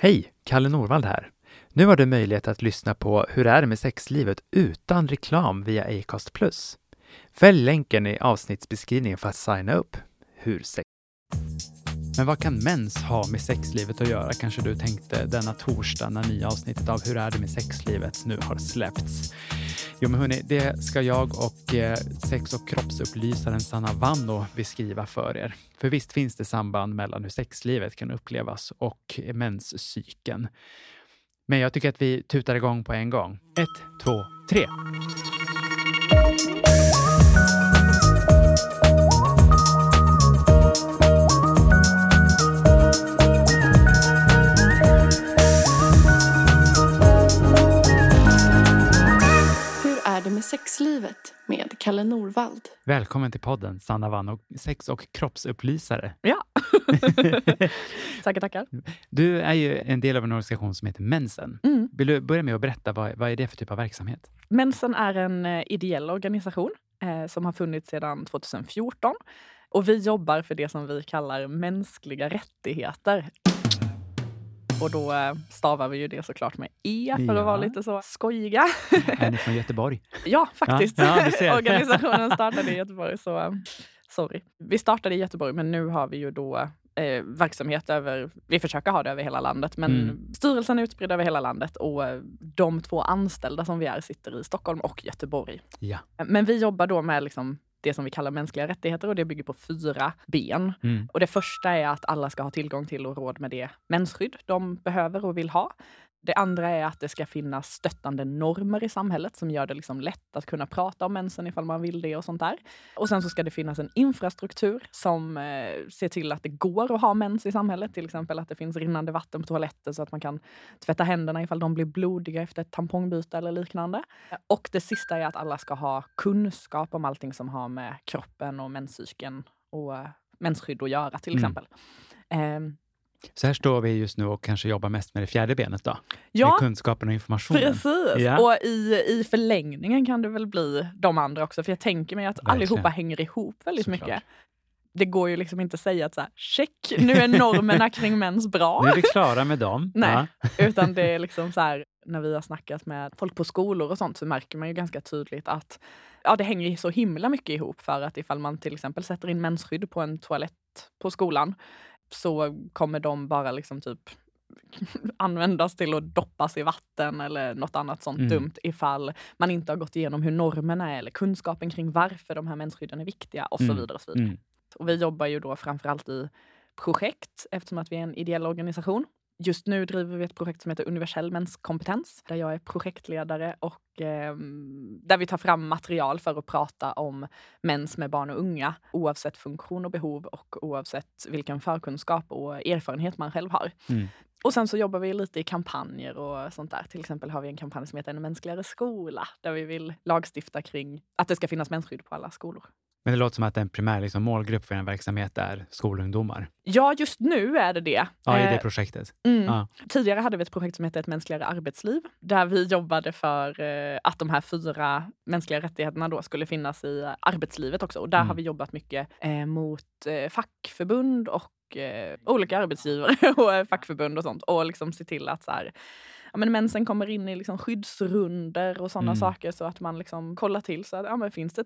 Hej! Kalle Norvald här. Nu har du möjlighet att lyssna på Hur är det med sexlivet utan reklam via Acast+. Fäll länken i avsnittsbeskrivningen för att signa upp. Hur. Men vad kan mens ha med sexlivet att göra, kanske du tänkte denna torsdag när nya avsnittet av Hur är det med sexlivet nu har släppts. Jo, men hörni, det ska jag och eh, sex och kroppsupplysaren Sanna Vanno beskriva för er. För visst finns det samband mellan hur sexlivet kan upplevas och menscykeln. Men jag tycker att vi tutar igång på en gång. Ett, två, tre. Med sexlivet med Kalle Norvald? Välkommen till podden Sanna Vanno, sex och kroppsupplysare. Ja. tackar, tackar. Du är ju en del av en organisation som heter Mensen. Mm. Vill du börja med att berätta vad, vad är det för typ av verksamhet? Mensen är en eh, ideell organisation eh, som har funnits sedan 2014. Och vi jobbar för det som vi kallar mänskliga rättigheter. Och då eh, stavar vi ju det såklart med E för Ja. att vara lite så skojiga. Är ni från Göteborg? Ja, faktiskt. Ja, ja. Organisationen startade i Göteborg. Så, eh, sorry. Vi startade i Göteborg, men nu har vi ju då eh, verksamhet över... Vi försöker ha det över hela landet, men Mm. styrelsen är utspridd över hela landet och eh, de två anställda som vi är sitter i Stockholm och Göteborg. Ja. Men vi jobbar då med liksom det som vi kallar mänskliga rättigheter och det bygger på fyra ben. Mm. Och det första är att alla ska ha tillgång till och råd med det mensskydd de behöver och vill ha. Det andra är att det ska finnas stöttande normer i samhället som gör det liksom lätt att kunna prata om mensen ifall man vill det och sånt där. Och sen så ska det finnas en infrastruktur som eh, ser till att det går att ha mens i samhället. Till exempel att det finns rinnande vatten på toaletter så att man kan tvätta händerna ifall de blir blodiga efter ett tampongbyte eller liknande. Och det sista är att alla ska ha kunskap om allting som har med kroppen och menscykeln och eh, mensskydd att göra till Mm. exempel. Så här står vi just nu och kanske jobbar mest med det fjärde benet då? ja, Med kunskapen och informationen. Precis! Ja. Och i, i förlängningen kan det väl bli de andra också. För jag tänker mig att Verkligen. allihopa hänger ihop väldigt Såklart. mycket. Det går ju liksom inte att säga att så här, check, nu är normerna kring mens bra. Nu är vi klara med dem. Nej. Ja. Utan det är liksom så här, när vi har snackat med folk på skolor och sånt så märker man ju ganska tydligt att ja, det hänger så himla mycket ihop för att ifall man till exempel sätter in mensskydd på en toalett på skolan så kommer de bara liksom typ användas till att doppas i vatten eller något annat sånt Mm. dumt ifall man inte har gått igenom hur normerna är eller kunskapen kring varför de här mensskydden är viktiga och så Mm. vidare. Och så vidare. Mm. Och vi jobbar ju då framförallt i projekt eftersom att vi är en ideell organisation. Just nu driver vi ett projekt som heter Universell menskompetens där jag är projektledare och ehm, där vi tar fram material för att prata om mens med barn och unga oavsett funktion och behov och oavsett vilken förkunskap och erfarenhet man själv har. Mm. Och sen så jobbar vi lite i kampanjer och sånt där. Till exempel har vi en kampanj som heter En mänskligare skola där vi vill lagstifta kring att det ska finnas mensskydd på alla skolor. Men det låter som att en primär liksom, målgrupp för en verksamhet är skolungdomar. Ja, just nu är det det. Ja, i det Eh, projektet. Mm. Ja. Tidigare hade vi ett projekt som hette Ett mänskligare arbetsliv där vi jobbade för eh, att de här fyra mänskliga rättigheterna då skulle finnas i eh, arbetslivet också. Och där Mm. har vi jobbat mycket mot fackförbund och olika arbetsgivare och fackförbund och sånt och liksom se till att så här, ja, men mensen kommer in i liksom skyddsrunder och sådana Mm. saker så att man liksom kollar till så att ja, men finns det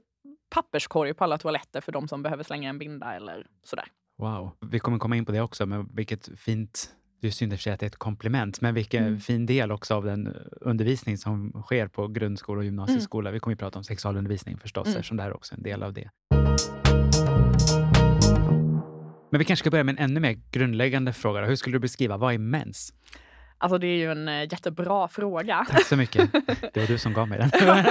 papperskorg på alla toaletter för de som behöver slänga en binda eller sådär. Wow. Vi kommer komma in på det också, men vilket fint det är synd att det är ett komplement, men vilken Mm. fin del också av den undervisning som sker på grundskola och gymnasieskola. Vi kommer ju prata om sexualundervisning förstås, Mm. eftersom det här är också en del av det. Men vi kanske ska börja med en ännu mer grundläggande fråga. Hur skulle du beskriva, vad är mens? Alltså det är ju en eh, jättebra fråga. Tack så mycket. Det var du som gav mig den.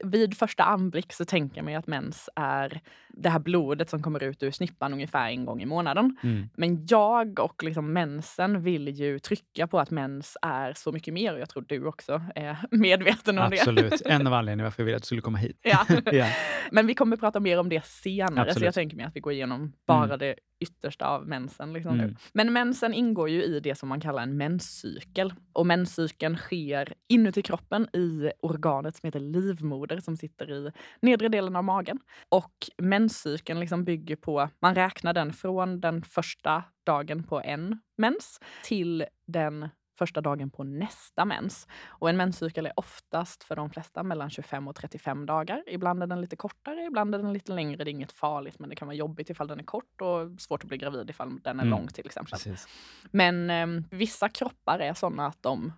Vid första anblick så tänker man ju att mens är det här blodet som kommer ut ur snippan ungefär en gång i månaden. Mm. Men jag och liksom mensen vill ju trycka på att mens är så mycket mer och jag tror du också är medveten om det. Absolut. En av anledningarna varför jag ville att du skulle komma hit. Ja. Ja. Men vi kommer prata mer om det senare så Absolut. jag tänker mig att vi går igenom bara Mm. det yttersta av mensen. Liksom Mm. nu. Men mensen ingår ju i det som man kallar en menscykel. Och menscykeln sker inuti kroppen i organet som heter livmoder som sitter i nedre delen av magen. Och menscykeln liksom bygger på, man räknar den från den första dagen på en mens till den första dagen på nästa mens. Och en menscykel är oftast för de flesta mellan 25 och 35 dagar. Ibland är den lite kortare, ibland är den lite längre. Det är inget farligt, men det kan vara jobbigt ifall den är kort och svårt att bli gravid ifall den är Mm. lång till exempel. Precis. Men eh, vissa kroppar är sådana att de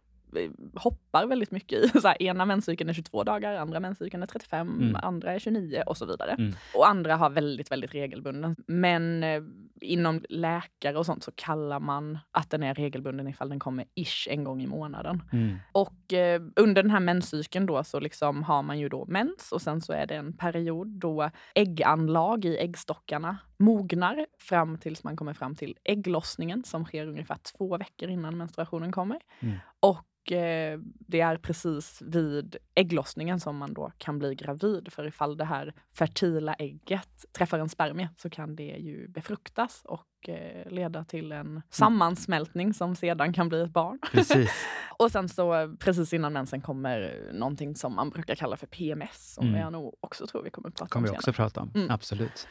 hoppar väldigt mycket i. Så här, ena menscykeln är 22 dagar, andra menscykeln är 35, Mm. andra är 29 och så vidare. Mm. Och andra har väldigt, väldigt regelbunden. Men eh, inom läkare och sånt så kallar man att den är regelbunden ifall den kommer ish en gång i månaden. Mm. Och eh, under den här menscykeln då så liksom har man ju då mens och sen så är det en period då ägganlag i äggstockarna mognar fram tills man kommer fram till ägglossningen som sker ungefär två veckor innan menstruationen kommer. Mm. Och eh, det är precis vid ägglossningen som man då kan bli gravid. För ifall det här fertila ägget träffar en spermie så kan det ju befruktas och eh, leda till en sammansmältning som sedan kan bli ett barn. Precis. Och sen så precis innan mensen kommer någonting som man brukar kalla för PMS som Mm. jag nog också tror vi kommer att prata kommer vi om också senare. prata om. Mm. Absolut.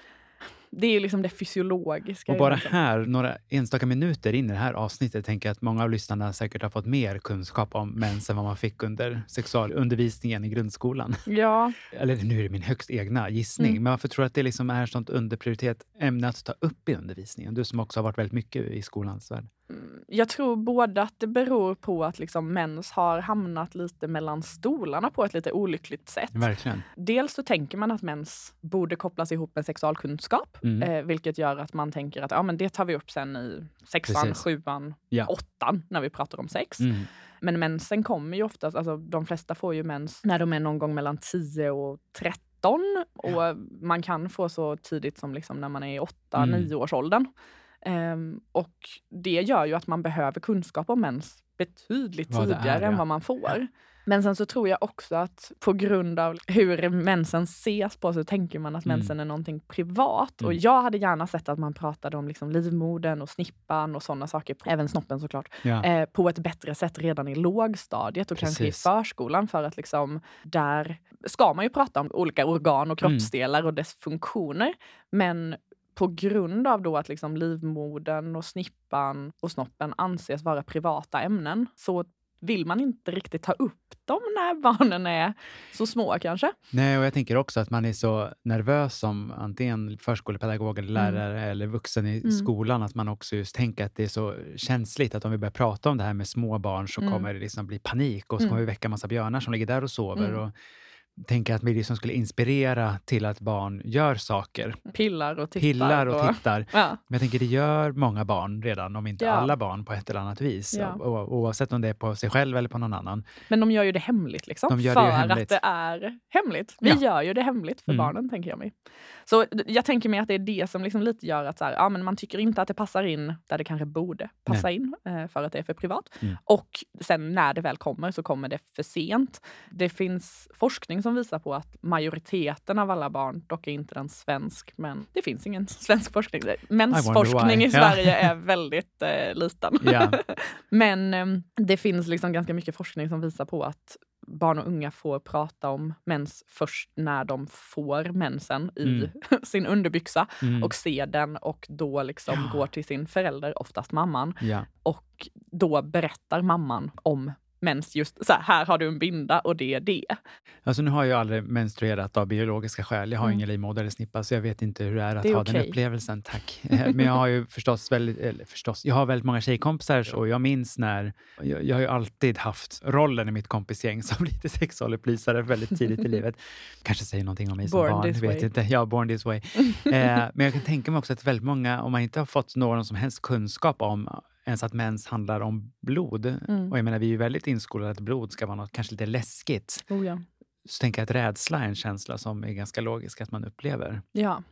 Det är ju liksom det fysiologiska. Och bara mensen. här, några enstaka minuter in i det här avsnittet, tänker jag att många av lyssnarna säkert har fått mer kunskap om mens än vad man fick under sexualundervisningen i grundskolan. Ja, Eller nu är det min högst egna gissning, Mm. men varför tror du att det liksom är sånt underprioriterat ämne att ta upp i undervisningen? Du som också har varit väldigt mycket i skolans värld. mm, jag tror både att det beror på att liksom mens har hamnat lite mellan stolarna på ett lite olyckligt sätt. Verkligen. Dels så tänker man att mens borde kopplas ihop med sexualkunskap, Mm. eh, vilket gör att man tänker att ja, men det tar vi upp sen i sexan, Precis. sjuan, Ja. åttan när vi pratar om sex. Mm. Men mensen kommer ju oftast, alltså de flesta får ju mens när de är någon gång mellan 10 och 13. Och man kan få så tidigt som liksom när man är i 8-9 Mm. års åldern. Ehm, och det gör ju att man behöver kunskap om mens betydligt Vad det är, tidigare än ja. vad man får. Men sen så tror jag också att på grund av hur mensen ses på så tänker man att Mm. mensen är någonting privat. Och Mm. jag hade gärna sett att man pratade om liksom livmodern och snippan och sådana saker, även snoppen såklart, Ja. eh, på ett bättre sätt redan i lågstadiet och kanske i Precis. förskolan för att liksom där ska man ju prata om olika organ och Mm. kroppsdelar och dess funktioner. Men på grund av då att liksom livmodern och snippan och snoppen anses vara privata ämnen så vill man inte riktigt ta upp dem när barnen är så små kanske. Nej, och jag tänker också att man är så nervös som antingen förskolepedagog eller lärare eller vuxen i Mm. skolan, att man också just tänker att det är så känsligt att om vi börjar prata om det här med små barn så Mm. kommer det liksom bli panik och så Mm. kommer vi väcka massa björnar som ligger där och sover. Mm. Och tänker att vi liksom skulle inspirera till att barn gör saker, Pillar och tittar. pillar och tittar. Ja. Men jag tänker det gör många barn redan, om inte Ja. alla barn på ett eller annat vis. Ja. O- oavsett om det är på sig själv eller på någon annan. Men de gör ju det hemligt liksom. De gör för det hemligt. att det är hemligt. Vi gör ju det hemligt för Mm. barnen, tänker jag mig. Så jag tänker mig att det är det som liksom lite gör att så här, ja, men man tycker inte att det passar in där det kanske borde passa in eh, för att det är för privat. Mm. Och sen när det väl kommer så kommer det för sent. Det finns forskning som visar på att majoriteten av alla barn, dock är inte den svensk, men det finns ingen svensk forskning. Mensforskning i. Sverige är väldigt eh, liten. Ja. Men eh, det finns liksom ganska mycket forskning som visar på att barn och unga får prata om mens först när de får mensen i Mm. sin underbyxa Mm. och ser den och då liksom Ja. går till sin förälder, oftast mamman, ja. och då berättar mamman om mens. Just så här, här har du en binda och det är det. Alltså nu har jag aldrig menstruerat av biologiska skäl. Jag har Mm. ingen livmoder eller snippa, så jag vet inte hur det är att Det ha den okej. upplevelsen. Tack. Eh, Men jag har ju förstås väldigt, förstås, jag har väldigt många tjejkompisar och jag minns när, jag, jag har ju alltid haft rollen i mitt kompisgäng som lite sexualupplysare väldigt tidigt i livet. Kanske säger någonting om mig som Born barn, vet way. inte. Ja, born this way. Eh, men jag kan tänka mig också att väldigt många, om man inte har fått någon som helst kunskap om ens att mens handlar om blod, Mm. och jag menar vi är ju väldigt inskolade att blod ska vara något kanske lite läskigt, Oh, ja. så tänker jag att rädsla är en känsla som är ganska logisk att man upplever. Ja,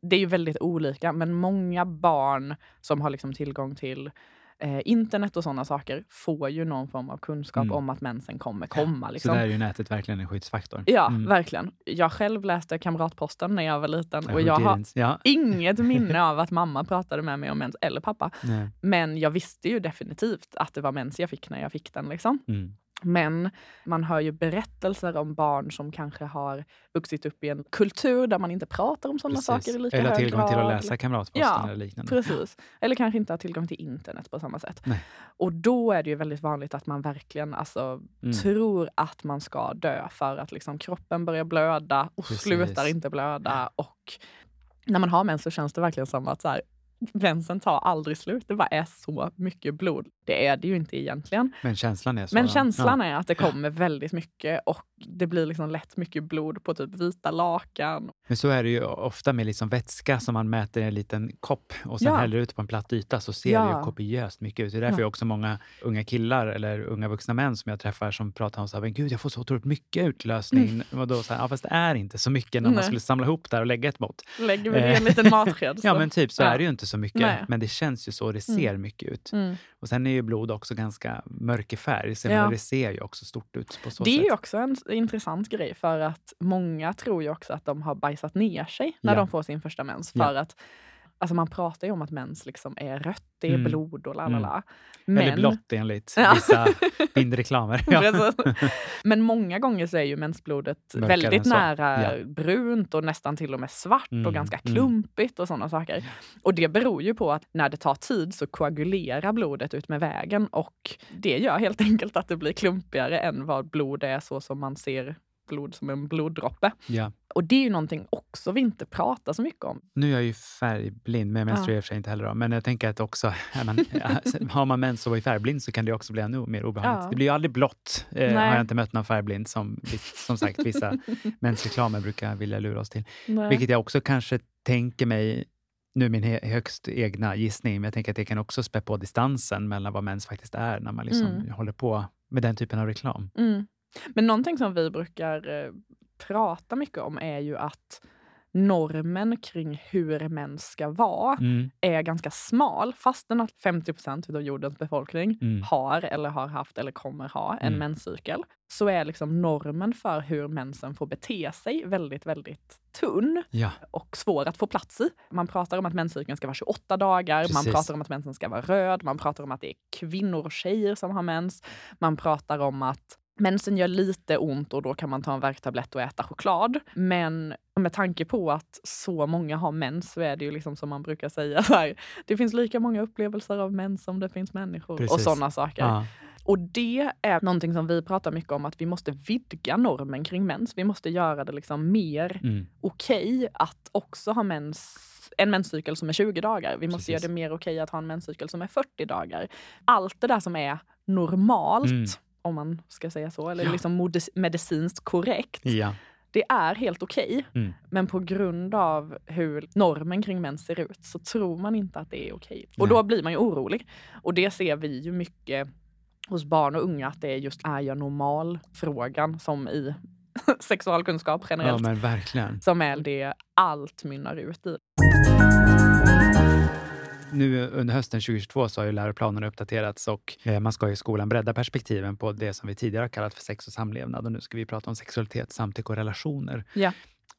det är ju väldigt olika, men många barn som har liksom tillgång till eh, internet och sådana saker får ju någon form av kunskap Mm. om att mensen kommer komma. Så Liksom. där är ju nätet verkligen en skyddsfaktor. Ja, Mm. verkligen. Jag själv läste Kamratposten när jag var liten och jag har? Ja. inget minne av att mamma pratade med mig om mens, eller pappa. Nej. Men jag visste ju definitivt att det var mens jag fick när jag fick den. Liksom. Mm. Men man hör ju berättelser om barn som kanske har vuxit upp i en kultur där man inte pratar om sådana saker i lika Eller hög tillgång till att läsa Kamratposten Ja, eller liknande. Precis. Eller kanske inte har tillgång till internet på samma sätt. Nej. Och då är det ju väldigt vanligt att man verkligen alltså, Mm. tror att man ska dö för att liksom, kroppen börjar blöda och Precis. slutar inte blöda. Och när man har mens så känns det verkligen som att så här, mensen tar aldrig slut. Det bara är så mycket blod. Det är det ju inte egentligen. Men känslan är så. Men känslan är att det kommer väldigt mycket och det blir liksom lätt mycket blod på typ vita lakan. Men så är det ju ofta med liksom vätska som man mäter i en liten kopp och sen Ja. häller ut på en platt yta så ser Ja. det ju kopiöst mycket ut. Det är därför Ja. också många unga killar eller unga vuxna män som jag träffar som pratar om så här, men gud jag får så otroligt mycket utlösning. Och då så här, ja, fast det är inte så mycket när man Mm. Nej. skulle samla ihop där och lägga ett mått. Lägger vi det i Eh, en liten matsked. Ja men typ så Ja. är det ju inte så mycket. Nej. Men det känns ju så, det ser mycket ut. Mm. Och sen är ju blod också ganska mörk i färg, så Ja. det ser ju också stort ut på så Det är sätt. ju också en intressant grej för att många tror ju också att de har bajsat ner sig när Ja. de får sin första mens. Ja. För att Alltså man pratar ju om att mens liksom är rött, det är Mm. blod och la la Mm. la. Eller blått enligt Ja. vissa bildreklamer. Ja. Men många gånger så är ju mensblodet Mörkare väldigt nära Ja. brunt och nästan till och med svart Mm, och ganska mm. klumpigt och sådana saker. Och det beror ju på att när det tar tid så koagulerar blodet ut med vägen och det gör helt enkelt att det blir klumpigare än vad blod är så som man ser blod som en bloddroppe. Ja. Och det är ju någonting också vi inte pratar så mycket om. Nu är jag ju färgblind, men jag menstruerar i och för sig inte heller. Då. Men jag tänker att också, man, har man mens och är färgblind så kan det också bli ännu mer obehagligt. Ja. Det blir ju aldrig blått, eh, Nej. har jag inte mött någon färgblind som, som sagt, vissa mensreklamer brukar vilja lura oss till. Vilket jag också kanske tänker mig, nu min högst egna gissning, men jag tänker att det kan också spä på distansen mellan vad mens faktiskt är när man liksom Mm. håller på med den typen av reklam. Mm. Men någonting som vi brukar eh, prata mycket om är ju att normen kring hur mens ska vara Mm. är ganska smal. Fastän att 50% av jordens befolkning Mm. har eller har haft eller kommer ha en Mm. menscykel så är liksom normen för hur mensen får bete sig väldigt, väldigt tunn Ja, och svår att få plats i. Man pratar om att menscykeln ska vara 28 dagar, man Precis. pratar om att mensen ska vara röd, man pratar om att det är kvinnor och tjejer som har mens. Man pratar om att mensen gör lite ont och då kan man ta en värktablett och äta choklad. Men med tanke på att så många har mens så är det ju liksom som man brukar säga, så här, det finns lika många upplevelser av mens som det finns människor och Precis. sådana saker. ja. Och det är någonting som vi pratar mycket om, att vi måste vidga normen kring mens. Vi måste göra det liksom mer Mm. okej att också ha mens, en menscykel som är 20 dagar. Vi måste Precis. göra det mer okej att ha en menscykel som är 40 dagar. Allt det där som är normalt, Mm. Om man ska säga så, eller Ja. liksom medicinskt korrekt. ja. Det är helt okej. Mm. Men på grund av hur normen kring mens ser ut så tror man inte att det är okej. Och Nej. då blir man ju orolig. Och det ser vi ju mycket hos barn och unga, att det är just är jag normal? Frågan som i sexualkunskap ja, generellt. verkligen. Som är det allt mynnar ut i. Nu under hösten 2022 så har ju läroplanen uppdaterats och eh, man ska i skolan bredda perspektiven på det som vi tidigare har kallat för sex och samlevnad. Och nu ska vi prata om sexualitet, samtycke och relationer. Ja.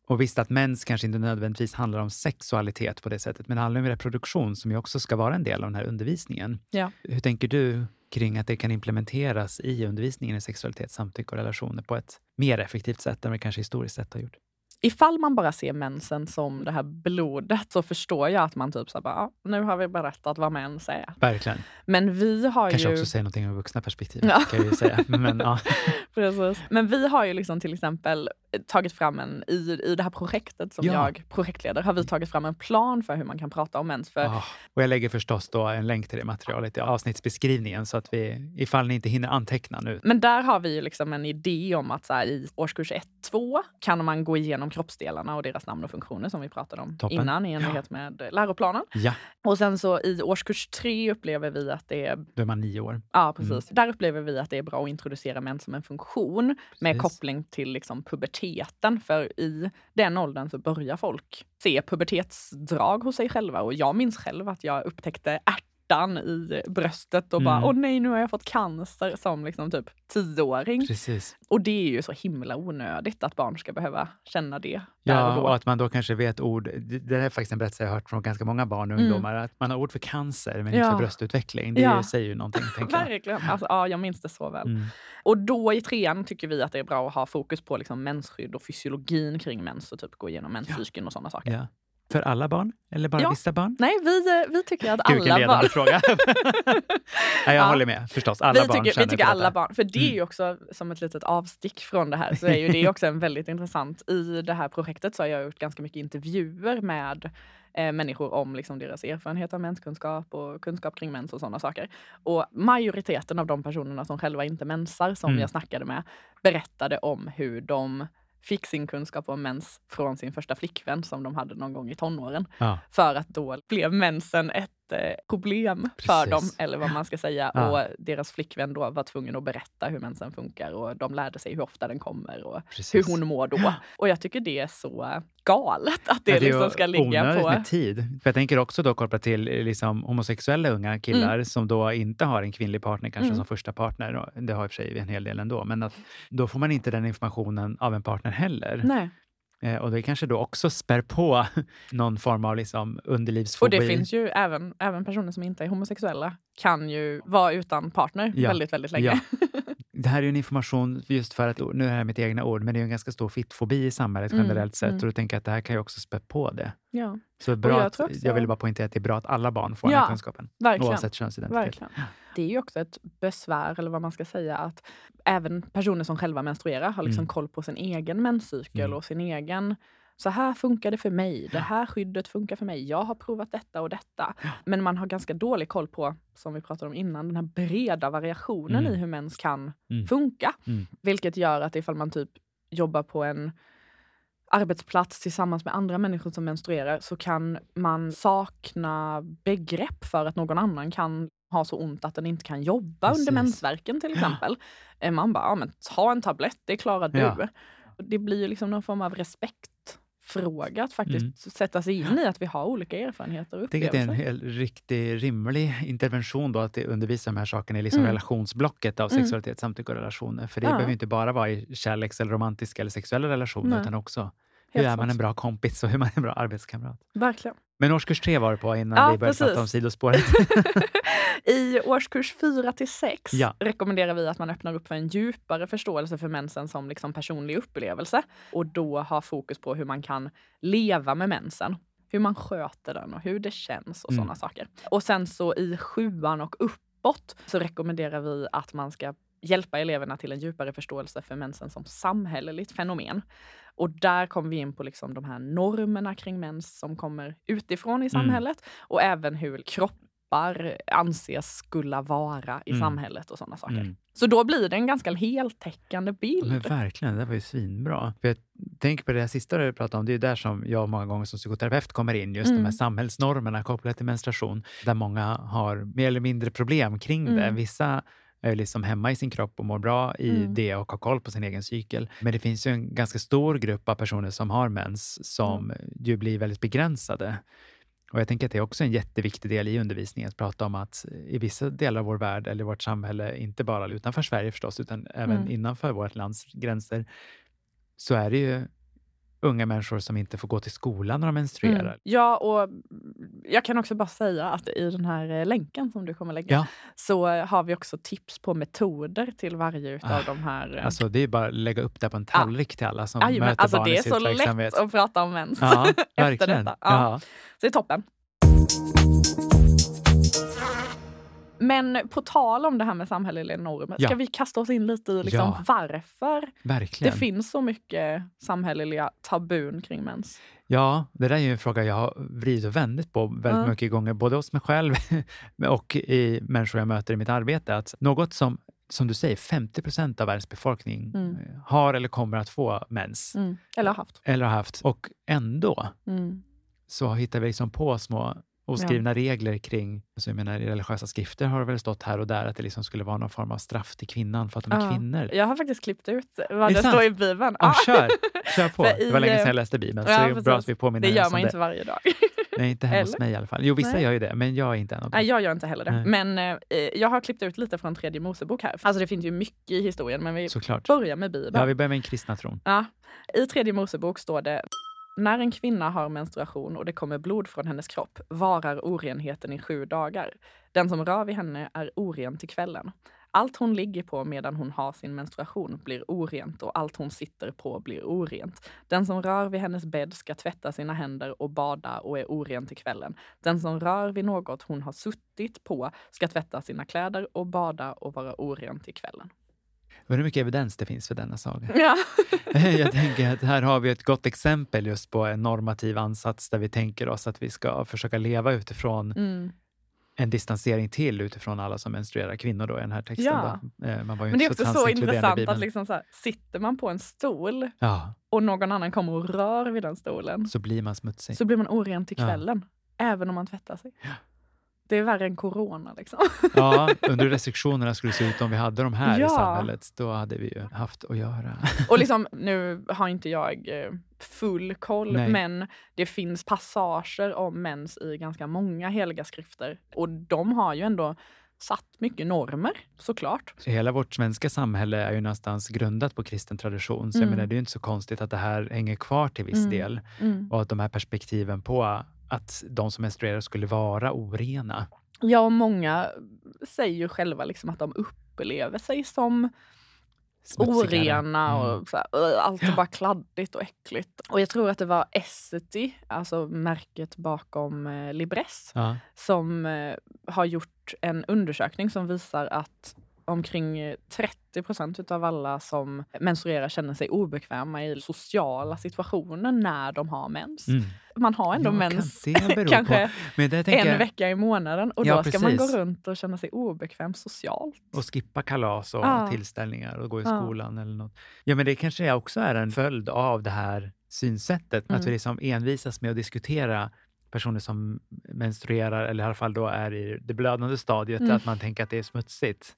Och visst att mens kanske inte nödvändigtvis handlar om sexualitet på det sättet, men det handlar om reproduktion som ju också ska vara en del av den här undervisningen. Ja. Hur tänker du kring att det kan implementeras i undervisningen i sexualitet, samtycke och relationer på ett mer effektivt sätt än vi kanske historiskt sett har gjort? Ifall man bara ser mensen som det här blodet så förstår jag att man typ så bara, "Ja, nu har vi berättat vad mens är. Verkligen. Men vi har Kanske ju... också säga någonting om vuxna perspektivet, Ja. kan jag säga. Men, ja. Precis. Men vi har ju liksom till exempel tagit fram en, i, i det här projektet som Ja. jag projektleder, har vi tagit fram en plan för hur man kan prata om mens. För Ah, och jag lägger förstås då en länk till det materialet i avsnittsbeskrivningen så att vi, ifall ni inte hinner anteckna nu. Men där har vi ju liksom en idé om att så här, i årskurs 1-2 kan man gå igenom kroppsdelarna och deras namn och funktioner som vi pratade om Toppen. innan i enlighet med läroplanen. Ja, Och sen så i årskurs 3 upplever vi att det är då är man nio år. Ja, precis. Där upplever vi att det är bra att introducera mens som en funktion med Precis. koppling till liksom puberteten. För i den åldern så börjar folk se pubertetsdrag hos sig själva. Och jag minns själv att jag upptäckte ärta smärtan i bröstet och bara Mm. åh nej nu har jag fått cancer som liksom typ tioåring. Precis. Och det är ju så himla onödigt att barn ska behöva känna det och Ja, då. och att man då kanske vet ord. Det det är faktiskt en berättelse jag har hört från ganska många barn och Mm. ungdomar. Att man har ord för cancer men inte Ja. för bröstutveckling. Det Ja. säger ju någonting, tänker jag. Verkligen. Alltså, ja, jag minns det så väl. Mm. Och då i trean tycker vi att det är bra att ha fokus på liksom mensskydd och fysiologin kring mens och typ gå igenom menscykeln och sådana saker. För alla barn? Eller bara Ja. vissa barn? Nej, vi, eh, vi tycker att Gud, vilken alla ledande barn... fråga. Nej, jag Ja. håller med förstås. Alla vi barn tycker, vi tycker alla detta. barn, för det är Mm. ju också som ett litet avstick från det här, så är ju det också en väldigt intressant. I det här projektet så har jag gjort ganska mycket intervjuer med eh, människor om liksom deras erfarenhet av menskunskap och kunskap kring mens och sådana saker. Och majoriteten av de personerna som själva inte mensar, som Mm. jag snackade med, berättade om hur de fick sin kunskap om mens från sin första flickvän som de hade någon gång i tonåren. Ja. För att då blev mensen ett problem för dem, Precis. eller vad man ska säga. Ja. Och deras flickvän då var tvungen att berätta hur mensen funkar och de lärde sig hur ofta den kommer och Precis. hur hon mår då. Och jag tycker det är så galet att det, Ja, är liksom ska ligga på... med tid. För jag tänker också då kopplat till liksom, homosexuella unga killar som då inte har en kvinnlig partner kanske Mm. som första partner. Det har i och för sig en hel del ändå. Men att då får man inte den informationen av en partner heller. Nej. Eh, och det kanske då också spär på någon form av liksom Och underlivsfobi. det finns ju även, även personer som inte är homosexuella kan ju vara utan partner Ja. väldigt, väldigt länge. Ja. Det här är ju en information, just för att, nu är det mitt egna ord, men det är en ganska stor fittfobi i samhället Mm, generellt sett. mm. Och då tänker jag att det här kan ju också spä på det. Ja, Så bra jag att, också- jag vill bara poängtera att det är bra att alla barn får den Ja, här kunskapen. verkligen. Oavsett könsidentitet. Verkligen. Det är ju också ett besvär, eller vad man ska säga, att även personer som själva menstruerar har liksom Mm. koll på sin egen menscykel Mm. och sin egen så här funkar det för mig, det här skyddet funkar för mig, jag har provat detta och detta. Men man har ganska dålig koll på, som vi pratade om innan, den här breda variationen Mm. i hur mens kan Mm. funka. Mm. Vilket gör att ifall man typ jobbar på en arbetsplats tillsammans med andra människor som menstruerar så kan man sakna begrepp för att någon annan kan ha så ont att den inte kan jobba Precis. under mensvärken till exempel. Eh, Man bara, ja, men ta en tablett, det klarar du. Ja. Det blir liksom någon form av respektfråga att faktiskt Mm. sätta sig in i att vi har olika erfarenheter och att det är en upplevelser. hel, riktig rimlig intervention då att det undervisa de här sakerna i liksom Mm. relationsblocket av Mm. sexualitet, samtycke och relationer. För det Ja. behöver inte bara vara i kärleks eller romantiska eller sexuella relationer Nej. utan också hur Helt är man en bra kompis och hur man är en bra arbetskamrat. Verkligen. Men årskurs tre var det på innan Ja, vi började prata om precis. sidospåret. I årskurs 4 till 6 Ja. rekommenderar vi att man öppnar upp för en djupare förståelse för mensen som liksom personlig upplevelse och då ha fokus på hur man kan leva med mensen. Hur man sköter den och hur det känns och Mm. sådana saker. Och sen så i sjuan och uppåt så rekommenderar vi att man ska hjälpa eleverna till en djupare förståelse för mensen som samhälleligt fenomen. Och där kommer vi in på liksom de här normerna kring mens som kommer utifrån i samhället och även hur kroppar anses skulle vara i Mm. samhället och sådana saker. Mm. Så då blir det en ganska heltäckande bild. Men verkligen, det var ju svinbra. För jag tänker på det här sista du pratade om, det är där som jag många gånger som psykoterapeut kommer in, just de Mm. här samhällsnormerna kopplat till menstruation, där många har mer eller mindre problem kring det. Mm. Vissa är liksom hemma i sin kropp och mår bra i Mm. det och har koll på sin egen cykel. Men det finns ju en ganska stor grupp av personer som har mens som Mm. ju blir väldigt begränsade. Och jag tänker att det är också en jätteviktig del i undervisningen att prata om att i vissa delar av vår värld eller vårt samhälle, inte bara utanför Sverige förstås, utan även Mm. innanför vårt lands gränser, så är det ju unga människor som inte får gå till skolan när de menstruerar. Mm. Ja, och jag kan också bara säga att i den här eh, länken som du kommer lägga Ja. så har vi också tips på metoder till varje utav Ah, de här. eh, Alltså det är bara att lägga upp det på en tallrik till alla som Jajamän, möter alltså barn det i är sitt så verksamhet. lätt att prata om mens Ja, efter verkligen. detta. Ja. Ja. Så det är toppen. Men på tal om det här med samhälleliga normer, Ja. ska vi kasta oss in lite i liksom Ja. varför verkligen. det finns så mycket samhälleliga tabun kring mens? Ja, det där är ju en fråga jag har vridit och vändit på väldigt Ja. mycket gånger, både hos mig själv och i människor jag möter i mitt arbete. Att något som, som du säger, 50 procent av världens befolkning Mm. har eller kommer att få mens, Mm. Eller har haft. eller har haft. Och ändå Mm. så hittar vi liksom på små oskrivna regler kring, alltså jag menar i religiösa skrifter har det väl stått här och där att det liksom skulle vara någon form av straff till kvinnan för att de är Ja. kvinnor. Jag har faktiskt klippt ut vad det det, står i Bibeln. Ja, kör, kör på. För Det var i, länge sedan eh, jag läste Bibeln, ja, så det är bra precis. att vi påminner Det gör man det. inte varje dag. Nej, inte hemma hos mig i alla fall. Jo, vissa Nej. gör ju det, men jag är inte en av dem. Nej, jag gör inte heller det. Nej. Men eh, jag har klippt ut lite från tredje Mosebok här. Alltså det finns ju mycket i historien, men vi Såklart. börjar med Bibeln. Ja, vi börjar med den kristna tron. Ja. I tredje Mosebok står det när en kvinna har menstruation och det kommer blod från hennes kropp varar orenheten i sju dagar. Den som rör vid henne är oren till kvällen. Allt hon ligger på medan hon har sin menstruation blir orent och allt hon sitter på blir orent. Den som rör vid hennes bädd ska tvätta sina händer och bada och är oren till kvällen. Den som rör vid något hon har suttit på ska tvätta sina kläder och bada och vara oren till kvällen. Och hur mycket evidens det finns för denna saga. Ja. Jag tänker att här har vi ett gott exempel just på en normativ ansats där vi tänker oss att vi ska försöka leva utifrån Mm. en distansering till utifrån alla som menstruerar kvinnor då i den här texten. Ja. Eh, Man var ju Men det är också så så intressant att liksom så här, sitter man på en stol Ja, och någon annan kommer och rör vid den stolen så blir man smutsig. så blir man oren till kvällen. Även om man tvättar sig. Det är värre än corona. Liksom. Ja, under restriktionerna skulle se ut om vi hade de här Ja. i samhället. Då hade vi ju haft att göra. Och liksom, nu har inte jag eh, full koll, Nej. men det finns passager om mens i ganska många heliga skrifter. Och de har ju ändå satt mycket normer, såklart. Så hela vårt svenska samhälle är ju någonstans grundat på kristen tradition. Så Mm. jag menar, det är ju inte så konstigt att det här hänger kvar till viss Mm. del. Mm. Och att de här perspektiven på att de som menstruerar skulle vara orena. Ja, och många säger ju själva liksom att de upplever sig som smutsigare. orena och Mm. så här, "Ugh, allt är bara kladdigt och äckligt. Och jag tror att det var Essity, alltså märket bakom eh, Libresse, Ja. som eh, har gjort en undersökning som visar att omkring eh, 30 procent av alla som menstruerar känner sig obekväma i sociala situationer när de har mens. Mm. Man har ändå Ja, mens kan kanske en jag, vecka i månaden och Ja, då ska man gå precis. runt och känna sig obekväm socialt. och skippa kalas och Ja. tillställningar och gå i skolan eller något. Ja, men det kanske också är en följd av det här synsättet. Att Mm. vi liksom envisas med att diskutera personer som menstruerar eller i alla fall då är i det blödande stadiet, Mm. att man tänker att det är smutsigt.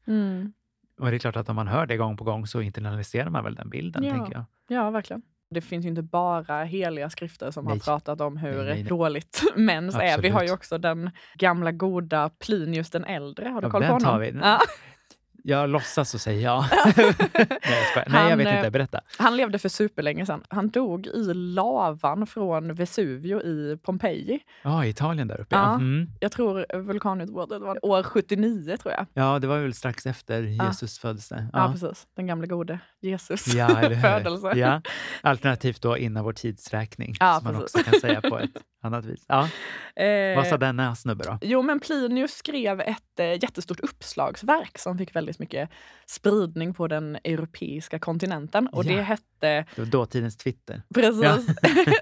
Och det är klart att om man hör det gång på gång så internaliserar man väl den bilden, Ja. tänker jag. Ja, verkligen. Det finns ju inte bara heliga skrifter som har Nej. pratat om hur Nej, nej, nej. dåligt mens är. Vi Absolut. har ju också den gamla goda Plinius den äldre. Har du Ja, koll på den tar honom? vi. Ja. Jag låtsas och säger ja. Nej, jag skojar. Nej, jag Han, vet eh, inte. Berätta. Han levde för superlänge sedan. Han dog i lavan från Vesuvio i Pompeji. Ja, Italien där uppe. Ja. Ja. Mm. Jag tror vulkanutbrottet var år 79 tror jag. ja, det var väl strax efter Ja. Jesus födelse. Ja, Ja. precis. Den gamla gode Jesus Ja, födelse. Ja. Alternativt då innan vår tidsräkning, Ja, som man precis. också kan säga på ett annat vis. Ja. Eh, Vad sa denna snubbe då? Jo, men Plinius skrev ett eh, jättestort uppslagsverk som fick väldigt mycket spridning på den europeiska kontinenten. Och Ja. det hette Det var dåtidens Twitter. precis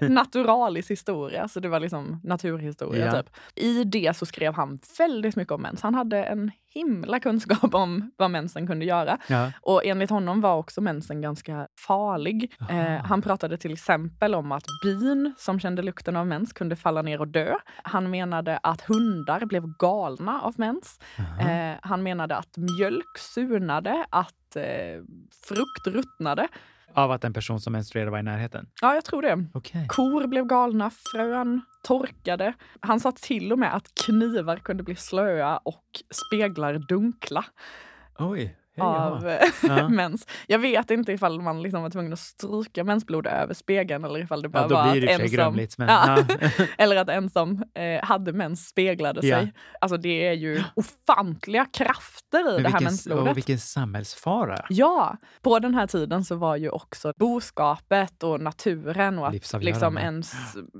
Naturalis historia, så det var liksom naturhistoria. Ja. Typ. I det så skrev han väldigt mycket om mens. Han hade en himla kunskap om vad mensen kunde göra. Ja. Och enligt honom var också mensen ganska farlig. Eh, han pratade till exempel om att bin som kände lukten av mens kunde falla ner och dö. Han menade att hundar blev galna av mens. Eh, han menade att mjölk surnade, att eh, frukt ruttnade. Av att en person som menstruerar var i närheten? Ja, jag tror det. Okej. Kor blev galna, frön torkade. Han sa till och med att knivar kunde bli slöa och speglar dunkla Oj. Hej, av eh, Ja. mens. Jag vet inte ifall man liksom var tvungen att stryka mensblod över spegeln eller ifall det bara Ja, då var blir det att en som. Men, Ja. eller att en som eh, hade mens speglade sig. Alltså det är ju ofantliga krafter i Men det här vilken, mensblodet. och vilken samhällsfara. Ja, på den här tiden så var ju också boskapet och naturen och att liksom ens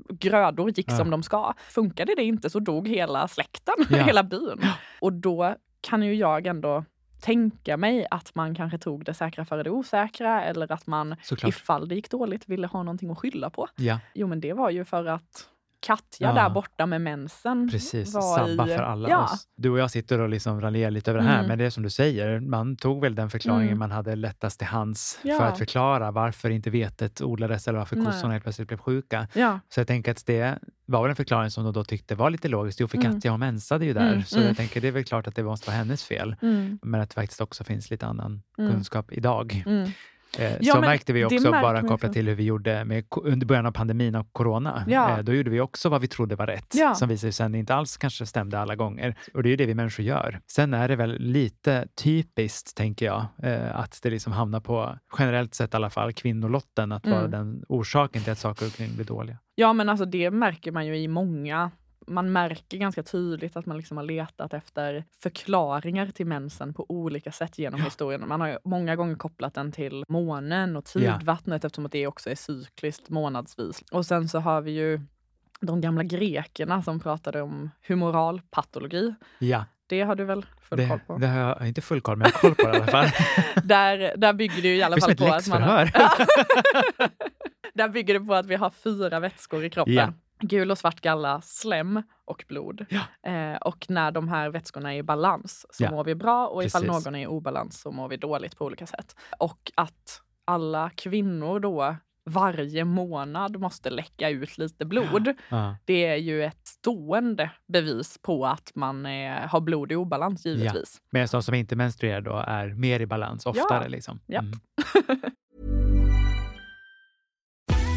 grödor gick som de ska. Funkade det inte så dog hela släkten, hela byn. Och då kan ju jag ändå tänka mig att man kanske tog det säkra före det osäkra eller att man Såklart. ifall det gick dåligt ville ha någonting att skylla på. Ja, Jo men det var ju för att Katja Ja. där borta med mensen precis. Sabba i, för alla ja, oss. Du och jag sitter och liksom raljerar lite över det här, Mm. men det är som du säger, man tog väl den förklaringen Mm. man hade lättast till hands Ja. för att förklara varför inte vetet odlades eller varför kossorna helt plötsligt blev sjuka. Så jag tänker att det var väl en förklaring som de då tyckte var lite logiskt. Jo, för Mm. Katja hon mensade ju där, Mm, så mm. jag tänker det är väl klart att det måste vara hennes fel. mm, Men att det faktiskt också finns lite annan Mm. kunskap idag. Eh, Ja, så märkte vi också, bara kopplat till hur vi gjorde med, under början av pandemin och corona. Ja. Eh, då gjorde vi också vad vi trodde var rätt, Ja. som visade sig sen inte alls kanske stämde alla gånger. Och det är ju det vi människor gör. Sen är det väl lite typiskt, tänker jag, eh, att det liksom hamnar på, generellt sett i alla fall, kvinnolotten att vara Mm. den orsaken till att saker och ting blir dåliga. Ja, men alltså det märker man ju i många man märker ganska tydligt att man liksom har letat efter förklaringar till mensen på olika sätt genom historien. Man har många gånger kopplat den till månen och Ja. tidvattnet eftersom att det också är cykliskt månadsvis. Och sen så har vi ju de gamla grekerna som pratade om humoralpatologi. Ja, Det har du väl full det, koll på? det har jag inte full koll, men jag har koll på det i alla fall. Där, där bygger det ju i alla Det fall på att man har. Där bygger det på att vi har fyra vätskor i kroppen. Ja. Gul och svart galla, slem och blod. Eh, och när de här vätskorna är i balans så Ja. mår vi bra och ifall Precis. någon är i obalans så mår vi dåligt på olika sätt. Och att alla kvinnor då varje månad måste läcka ut lite blod. Ja. Det är ju ett stående bevis på att man eh, har blod i obalans givetvis. Medan de som inte menstruerar då är mer i balans oftare. Liksom. Mm.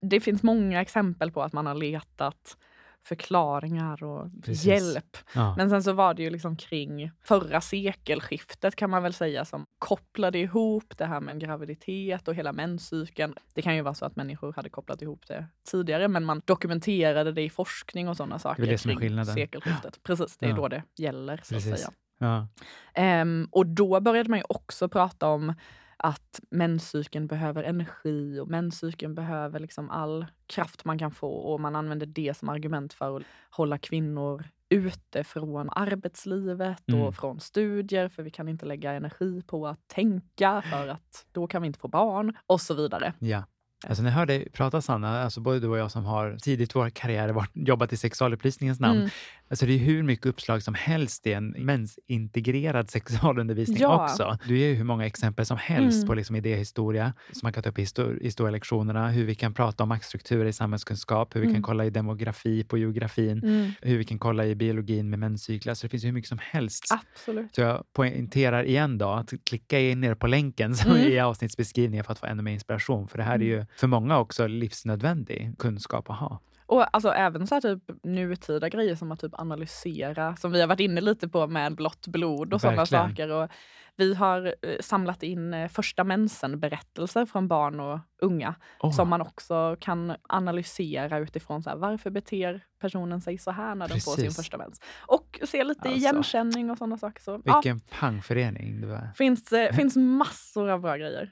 Det finns många exempel på att man har letat förklaringar och Precis. hjälp. Ja. Men sen så var det ju liksom kring förra sekelskiftet kan man väl säga som kopplade ihop det här med graviditet och hela menscykeln. Det kan ju vara så att människor hade kopplat ihop det tidigare men man dokumenterade det i forskning och sådana saker det som är skillnaden. sekelskiftet. Precis, det är Ja. då det gäller så Precis. att säga. Ehm, och då började man ju också prata om att menscykeln behöver energi och menscykeln behöver liksom all kraft man kan få och man använder det som argument för att hålla kvinnor ute från arbetslivet Mm. och från studier för vi kan inte lägga energi på att tänka för att då kan vi inte få barn och så vidare. Ja. Alltså när jag hör dig prata Sanna, alltså både du och jag som har tidigt i vår karriär varit, jobbat i sexualupplysningens namn, Mm. Alltså det är hur mycket uppslag som helst i en mensintegrerad sexualundervisning Ja. också. Du ger ju hur många exempel som helst Mm. på liksom idéhistoria som man kan ta upp i histor- historielektionerna, hur vi kan prata om maktstrukturer i samhällskunskap, hur vi kan Mm. kolla i demografi på geografin, Mm. hur vi kan kolla i biologin med menscyklar. Så det finns ju hur mycket som helst. Absolut. Så jag poängterar igen då att klicka in ner på länken som Mm. i avsnittsbeskrivningen för att få ännu mer inspiration. För det här är ju för många också livsnödvändig kunskap att ha. Och alltså även så här typ nutida grejer som att typ analysera, som vi har varit inne lite på med blått blod och sådana saker. Och vi har eh, samlat in eh, första mensen-berättelser från barn och unga Åh, som man också kan analysera utifrån så här, varför beter personen sig så här när den får sin Precis. första mens. Och se lite Alltså. igenkänning och sådana saker. Så, ja, Vilken pangförening det var. finns, eh, finns massor av bra grejer.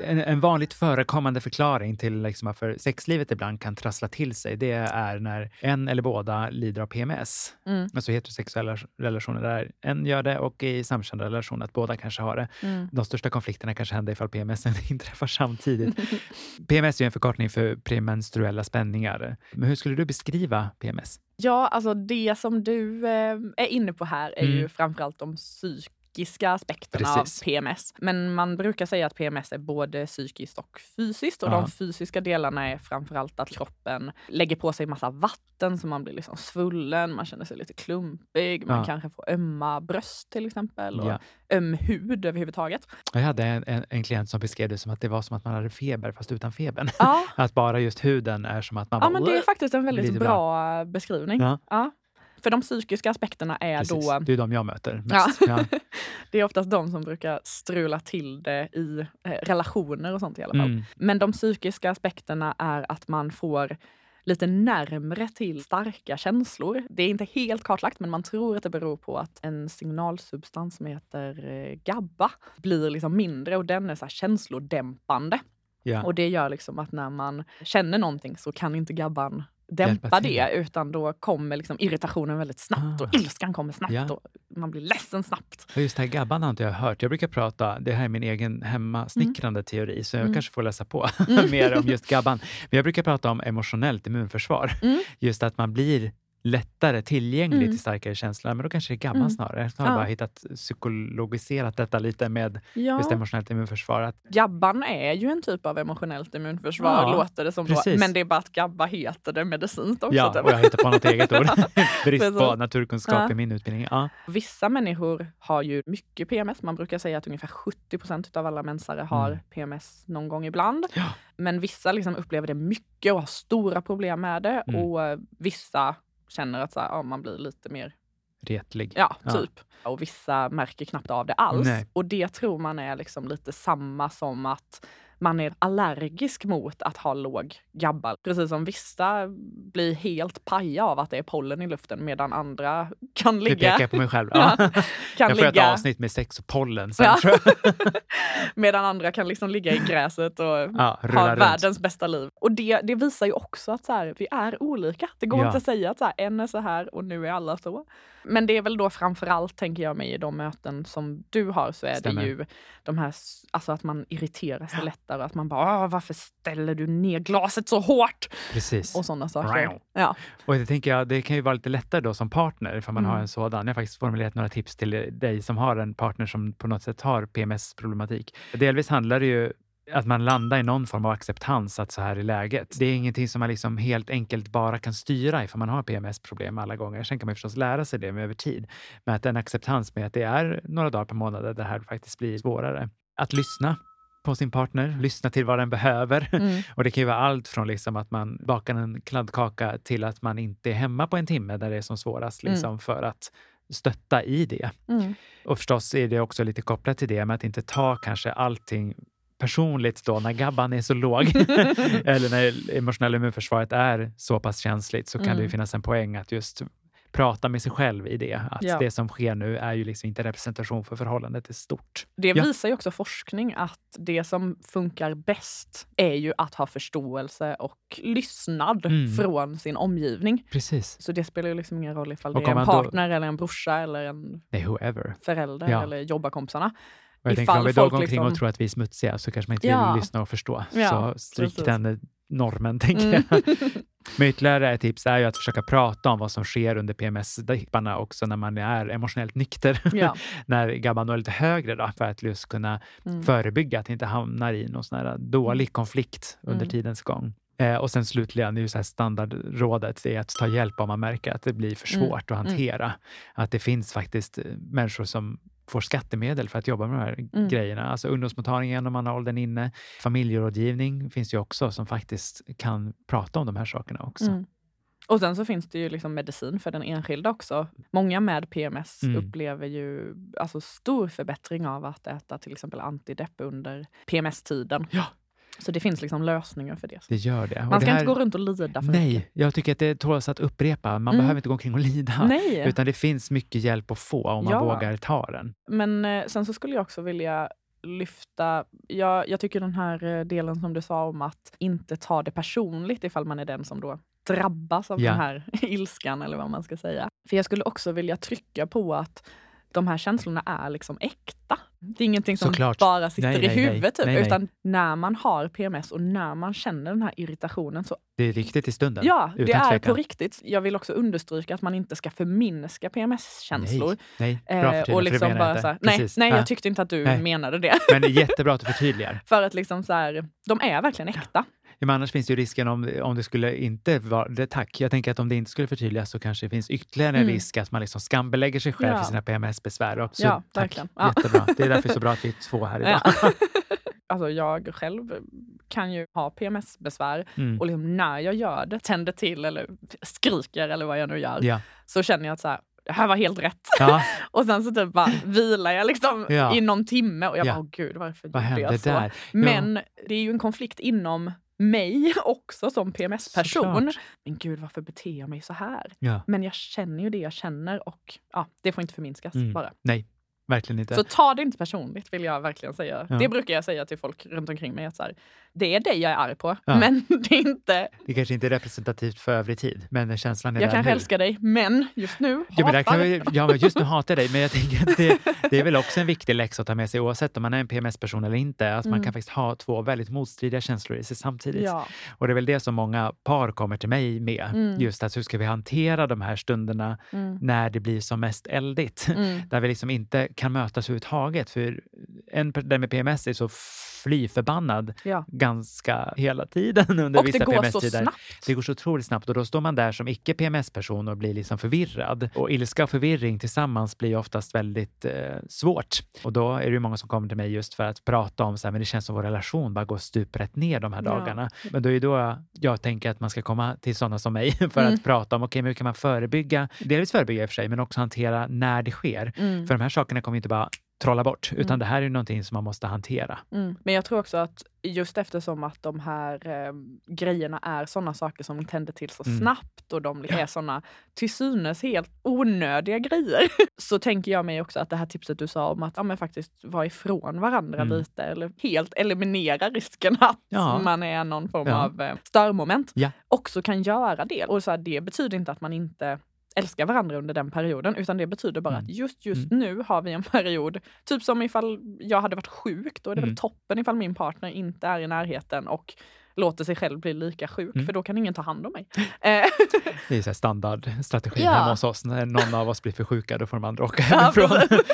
En, en vanligt förekommande förklaring till liksom varför sexlivet ibland kan trassla till sig, det är när en eller båda lider av PMS. Mm. Alltså heterosexuella relationer där en gör det och i samkönade relationer att båda kanske har det. Mm. De största konflikterna kanske händer ifall PMS inträffar samtidigt. PMS är ju en förkortning för premenstruella spänningar. Men hur skulle du beskriva PMS? Ja, alltså det som du eh, är inne på här är ju Mm. framförallt de psykiska aspekterna Precis. av PMS. Men man brukar säga att PMS är både psykiskt och fysiskt och Ja. de fysiska delarna är framförallt att kroppen lägger på sig massa vatten så man blir liksom svullen, man känner sig lite klumpig, man Ja. kanske får ömma bröst till exempel och Ja. öm hud överhuvudtaget. Jag hade en, en, en klient som beskrev det som att det var som att man hade feber fast utan febern. Ja, Att bara just huden är som att man ja bara... men det är faktiskt en väldigt Lite bra beskrivning. Ja. För de psykiska aspekterna är Precis. då Det är de jag möter mest. Ja. Det är oftast de som brukar strula till det i eh, relationer och sånt i alla fall. Mm. Men de psykiska aspekterna är att man får lite närmre till starka känslor. Det är inte helt kartlagt, men man tror att det beror på att en signalsubstans som heter eh, GABA blir liksom mindre och den är så här känslodämpande. Ja. Och det gör liksom att när man känner någonting så kan inte GABAn dämpa det utan då kommer liksom irritationen väldigt snabbt och Ah. ilskan kommer snabbt Ja. och man blir ledsen snabbt. Och just det här gabban har inte jag hört. Jag brukar prata, det här är min egen hemmasnickrande teori, så jag Mm. kanske får läsa på mer om just gabban. Men jag brukar prata om emotionellt immunförsvar. Mm. Just att man blir lättare tillgänglig Mm. till starkare känslor. Men då kanske det är gabban Mm. snarare. Så har jag Ja. bara hittat psykologiserat detta lite med Ja. just emotionellt immunförsvar. Att, Gabban är ju en typ av emotionellt immunförsvar, Ja, låter det som. Då. Men det är bara att Gabba heter det medicinskt också. ja, typ. och jag hittar på något eget ord. Brist på naturkunskap Ja. i min utbildning. Ja. Vissa människor har ju mycket PMS. Man brukar säga att ungefär 70 procent av alla mensare har Mm. PMS någon gång ibland. Men vissa liksom upplever det mycket och har stora problem med det. Mm. Och vissa känner att så här, ja, man blir lite mer Retlig. Ja, Ja. typ. Och vissa märker knappt av det alls. Nej. Och det tror man är liksom lite samma som att man är allergisk mot att ha låg GABA. Precis som vissa blir helt paja av att det är pollen i luften medan andra kan Nu ligga... pekar jag på mig själv. Ja, kan jag får ett ligga avsnitt med sex och pollen sen Ja. tror jag. medan andra kan liksom ligga i gräset och Ja, ha runt. världens bästa liv. Och det, det visar ju också att så här, vi är olika. Det går Ja. inte att säga att så här, en är så här och nu är alla så. Men det är väl då framför allt, tänker jag mig, i de möten som du har så är Stämmer. det ju de här, alltså att man irriterar sig lättare. Att man bara, "Åh, varför ställer du ner glaset så hårt? Precis. Och sådana saker. Ja. Och det tänker jag, det kan ju vara lite lättare då som partner ifall man Mm. har en sådan. Jag har faktiskt formulerat några tips till dig som har en partner som på något sätt har PMS-problematik. Delvis handlar det ju att man landar i någon form av acceptans att så här är läget. Det är ingenting som man liksom helt enkelt bara kan styra ifall man har PMS-problem alla gånger. Sen kan man förstås lära sig det med över tid. Men att en acceptans med att det är några dagar per månad där det här faktiskt blir svårare. Att lyssna på sin partner, lyssna till vad den behöver. Mm. Och det kan ju vara allt från liksom att man bakar en kladdkaka till att man inte är hemma på en timme där det är som svårast Mm. liksom, för att stötta i det. Mm. Och förstås är det också lite kopplat till det med att inte ta kanske allting personligt då när gabban är så låg eller när emotionella immunförsvaret är så pass känsligt så kan det ju Mm. finnas en poäng att just prata med sig själv i det. Att Ja. det som sker nu är ju liksom inte representation för förhållandet i stort. Det Ja. visar ju också forskning att det som funkar bäst är ju att ha förståelse och lyssnad Mm. från sin omgivning. Precis. Så det spelar ju liksom ingen roll ifall Och det är en man då- partner eller en brorsa eller en Nej, whoever. förälder Ja. eller jobbarkompisarna. Och jag tänker om vi då går omkring och liksom- tror att vi är smutsiga så kanske man inte vill lyssna och förstå. Så stryk precis. den normen, tänker Mm. jag. Men ytterligare ett tips är ju att försöka prata om vad som sker under PMS-dipparna också när man är emotionellt nykter. Ja. när GABAn är lite högre då, för att just kunna Mm. förebygga att inte hamnar i någon sån här dålig konflikt under Mm. tidens gång. Eh, och sen slutligen, det är ju så här standardrådet, det är att ta hjälp om man märker att det blir för Mm. svårt att hantera. Att det finns faktiskt eh, människor som får skattemedel för att jobba med de här Mm. grejerna. Alltså ungdomsmottagningen om man har åldern inne. Familjerådgivning finns ju också som faktiskt kan prata om de här sakerna också. Mm. Och sen så finns det ju liksom medicin för den enskilda också. Många med PMS Mm. upplever ju alltså stor förbättring av att äta till exempel antidepp under PMS-tiden. Ja. Så det finns liksom lösningar för det. Det gör det. Man det ska här, inte gå runt och lida för Nej, mycket. jag tycker att det tåls att upprepa. Man Mm. behöver inte gå omkring och lida. Nej. Utan det finns mycket hjälp att få om man Ja. vågar ta den. Men eh, sen så skulle jag också vilja lyfta, jag, jag tycker den här eh, delen som du sa om att inte ta det personligt ifall man är den som då drabbas av Ja. den här ilskan eller vad man ska säga. För jag skulle också vilja trycka på att de här känslorna är liksom äkta. Det är ingenting som Såklart. bara sitter Nej, i nej, huvudet. Typ, Nej, nej. Utan när man har PMS och när man känner den här irritationen så Det är riktigt i stunden. Ja, det är tvekan. på riktigt. Jag vill också understryka att man inte ska förminska PMS-känslor. Nej, nej. Bra Eh, förtydligande, och liksom bara så här, nej, nej, Ja. jag tyckte inte att du menade det. Men det är jättebra att du förtydligar. För att liksom så här, de är verkligen äkta. Ja, men annars finns ju risken om, om det skulle inte vara det. Tack. Jag tänker att om det inte skulle förtydligas så kanske det finns ytterligare en Mm. risk att man liksom skambelägger sig själv Ja. för sina PMS-besvär. Så, Ja, tack. verkligen. Ja. Jättebra. Det är därför det är så bra att vi är två här idag. Ja. alltså jag själv kan ju ha PMS-besvär Mm. och liksom när jag gör det, tänder till eller skriker eller vad jag nu gör, Ja. så känner jag att så här, det här var helt rätt. Ja, Och sen så typ bara vilar jag liksom Ja. i någon timme och jag Ja. bara, åh gud varför vad gjorde jag så? där? Men det är ju en konflikt inom mig också som PMS-person. Men gud varför beter jag mig så här? Ja. Men jag känner ju det jag känner och ja, det får inte förminskas Mm. bara. Nej, verkligen inte. Så ta det inte personligt vill jag verkligen säga. Ja. Det brukar jag säga till folk runt omkring mig. Att så här, det är dig jag är arg på, Ja. men det är inte... Det kanske inte är representativt för övrig tid, men känslan är Jag där kanske nu. älskar dig, men just nu Ja, men hatar kan vi, ja, men just nu hatar jag dig, men jag tänker att det, det är väl också en viktig läxa att ta med sig oavsett om man är en PMS-person eller inte. Att man Mm. kan faktiskt ha två väldigt motstridiga känslor i sig samtidigt. Ja. Och det är väl det som många par kommer till mig med. Mm. Just att hur ska vi hantera de här stunderna Mm. när det blir som mest eldigt? Mm. Där vi liksom inte kan mötas överhuvudtaget. För en per- den med PMS är så fly förbannad Ja. ganska hela tiden under Och vissa PMS-tider. Det går så otroligt snabbt och då står man där som icke PMS-person och blir liksom förvirrad. Och ilska och förvirring tillsammans blir ju oftast väldigt eh, svårt. Och då är det ju många som kommer till mig just för att prata om så här, men det känns som vår relation bara går stuprätt ner de här Ja. dagarna. Men då är det då jag, tänker att man ska komma till sådana som mig för Mm. att prata om, okej, men hur kan man förebygga? Delvis förebygga i och för sig, men också hantera när det sker. Mm. För de här sakerna kommer inte bara trolla bort, utan Mm. det här är någonting som man måste hantera. Mm. Men jag tror också att just eftersom att de här eh, grejerna är sådana saker som tänder till så Mm. snabbt och de är sådana till synes helt onödiga grejer. så tänker jag mig också att det här tipset du sa om att ja, men faktiskt vara ifrån varandra Mm. lite eller helt eliminera risken att Ja. man är någon form Ja. av eh, störmoment Ja. också kan göra det. Och så här, det betyder inte att man inte älskar varandra under den perioden utan det betyder bara Mm. att just just nu har vi en period, typ som ifall jag hade varit sjuk, då är det Mm. väl toppen ifall min partner inte är i närheten och låter sig själv bli lika sjuk, Mm. för då kan ingen ta hand om mig. Eh, Det är så standardstrategin Ja. hemma hos oss. När någon av oss blir för sjuka, då får de andra åka Ja, hemifrån. precis.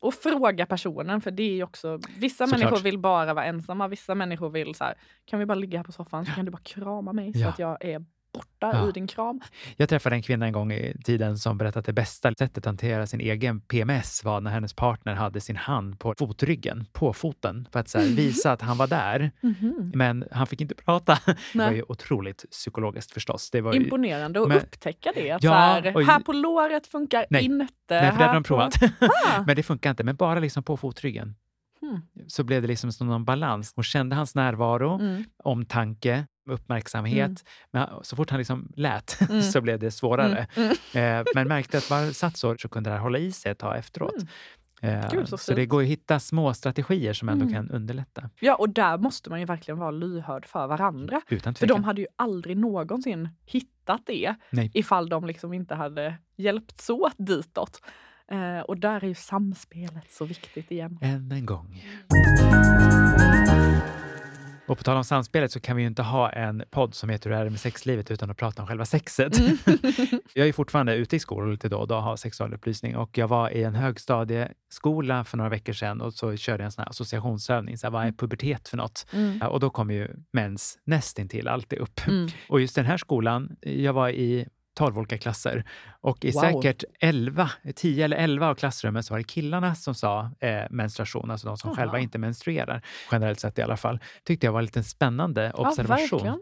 och fråga personen, för det är också, vissa Såklart. människor vill bara vara ensamma, vissa människor vill så här, kan vi bara ligga här på soffan så kan du bara krama mig så Ja. att jag är borta Ja. i din kram. Jag träffade en kvinna en gång i tiden som berättade att det bästa sättet att hantera sin egen PMS var när hennes partner hade sin hand på fotryggen, på foten, för att här, visa att han var där. Mhm. Men han fick inte prata. Det var Nej. ju otroligt psykologiskt förstås. Det var ju, Imponerande att Men- upptäcka det. Att Ja, här, och- här på låret funkar Nej. inte. nej, för det hade de på- provat. Ah. Men det funkar inte. Men bara liksom på fotryggen Hmm. så blev det liksom som någon balans. Hon kände hans närvaro, Mm. omtanke, uppmärksamhet. Mm. Men så fort han liksom lät Mm. så blev det svårare. Mm. Mm. Eh, men märkte att bara satt så, så kunde det här hålla i sig ett tag efteråt. Eh, Gud, så så det går att hitta små strategier som ändå Mm. kan underlätta. Ja, och där måste man ju verkligen vara lyhörd för varandra. Utan För de hade ju aldrig någonsin hittat det Nej. ifall de liksom inte hade hjälpts åt ditåt. Eh, och där är ju samspelet så viktigt igen. Än en gång. Och på tal om samspelet så kan vi ju inte ha en podd som heter Hur är det med sexlivet utan att prata om själva sexet. Mm. jag är fortfarande ute i skolor lite då och då och har sexualupplysning och jag var i en högstadieskola för några veckor sedan och så körde jag en sån här associationsövning. Så här, vad är pubertet för något? Mm. Och då kom ju mens nästintill alltid upp. Mm. Och just den här skolan, jag var i 12 olika klasser och i Wow. säkert 11, 10 eller 11 av klassrummen så var det killarna som sa eh, menstruation, alltså de som Jaha. själva inte menstruerar, generellt sett i alla fall. Tyckte jag var en liten spännande observation. verkligen.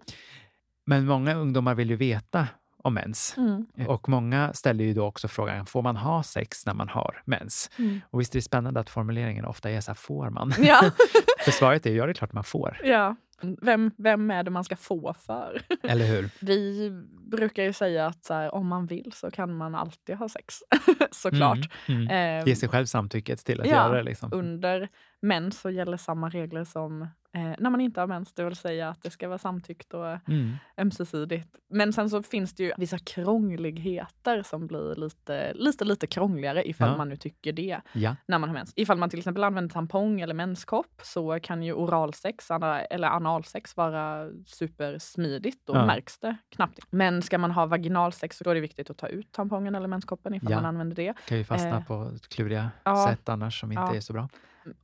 Men många ungdomar vill ju veta om mens. Mm. Och många ställer ju då också frågan, får man ha sex när man har mens? Mm. Och visst är det spännande att formuleringen ofta är så här, får man? Ja. För svaret är ja det är klart man får. ja. Vem, vem är det man ska få för? Eller hur? Vi brukar ju säga att här, om man vill så kan man alltid ha sex. Såklart. Mm. Mm. Ge sig själv samtycket till att Ja, göra det. Liksom. under mens så gäller samma regler som eh, när man inte har mens, det vill säga att det ska vara samtyckt och Mm. ömsesidigt. Men sen så finns det ju vissa krångligheter som blir lite, lite, lite krångligare ifall Ja. man nu tycker det Ja. när man har mens. Ifall man till exempel använder tampong eller menskopp så kan ju oralsex eller analsex vara supersmidigt. Då Ja. märks det knappt. Men ska man ha vaginalsex så då är det viktigt att ta ut tampongen eller menskoppen ifall man använder det. kan ju fastna Eh, på kluriga sätt annars som inte är så bra.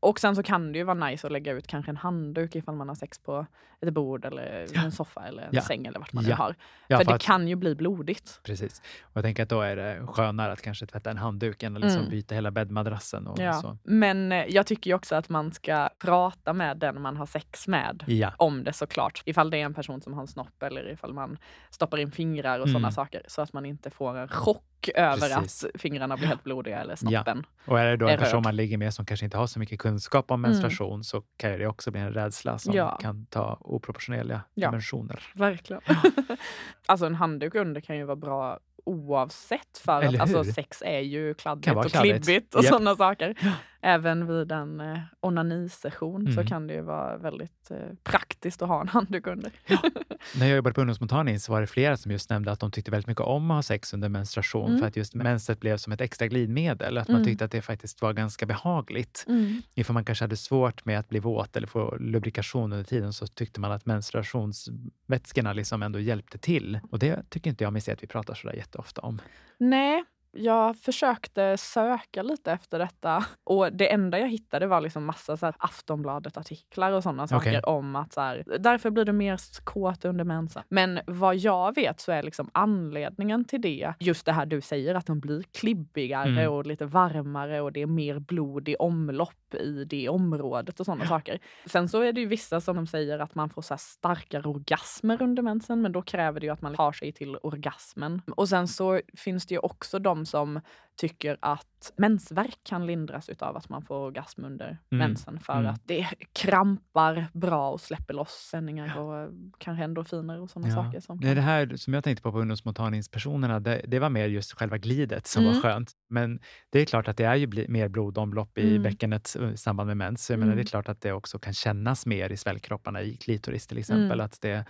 Och sen så kan det ju vara nice att lägga ut kanske en handduk ifall man har sex på ett bord eller Ja. en soffa eller en Ja. säng eller vart man Ja. nu har. För för det att, kan ju bli blodigt. Precis. Och jag tänker att då är det skönare att kanske tvätta en handduk än att liksom Mm. byta hela bäddmadrassen. Och så. Men eh, jag tycker ju också att man ska prata med den man har sex med om det såklart. Ifall det är en person som har en snopp eller ifall man stoppar in fingrar och Mm. sådana saker. Så att man inte får en chock över Precis. att fingrarna blir helt blodiga eller snoppen. Och är det då en person röd. man ligger med som kanske inte har så mycket kunskap om Mm. menstruation så kan det också bli en rädsla som Ja. kan ta oproportionerliga Ja. dimensioner. Verkligen. alltså en handduk under kan ju vara bra oavsett för att alltså, sex är ju kladdigt och kladdigt. klibbigt och Japp. sådana saker. Även vid en eh, onanisession så Mm. kan det ju vara väldigt eh, praktiskt att ha en handduk under. När jag jobbade på ungdomsmottagning så var det flera som just nämnde att de tyckte väldigt mycket om att ha sex under menstruation Mm. för att just menset blev som ett extra glidmedel. Att man Mm. tyckte att det faktiskt var ganska behagligt. Ifall man kanske hade svårt med att bli våt eller få lubrikation under tiden så tyckte man att menstruationsvätskorna liksom ändå hjälpte till. Och det tycker inte jag mig se att vi pratar sådär jätteofta om. Nej, jag försökte söka lite efter detta och det enda jag hittade var liksom massa så här Aftonbladet-artiklar och sådana saker Okej. om att så här, därför blir du mer kåt under mensen. Men vad jag vet så är liksom anledningen till det just det här du säger att de blir klibbigare Mm. och lite varmare och det är mer blod i omlopp i det området och sådana saker. Sen så är det ju vissa som de säger att man får så starkare orgasmer under mensen men då kräver det ju att man tar sig till orgasmen. Och sen så finns det ju också de som tycker att mensvärk kan lindras utav att man får orgasm under Mm. mensen för Mm. att det krampar bra och släpper loss sändningar och eh, kanske endorfiner och sådana Ja. saker. Som Nej, det här som jag tänkte på på ungdomsmottagningspersonerna, det, det var mer just själva glidet som Mm. var skönt. Men det är klart att det är ju bli, mer blodomlopp i Mm. bäckenet eh, i samband med mens. Jag menar, Mm. det är klart att det också kan kännas mer i svällkropparna i klitoris till exempel. Mm. Att det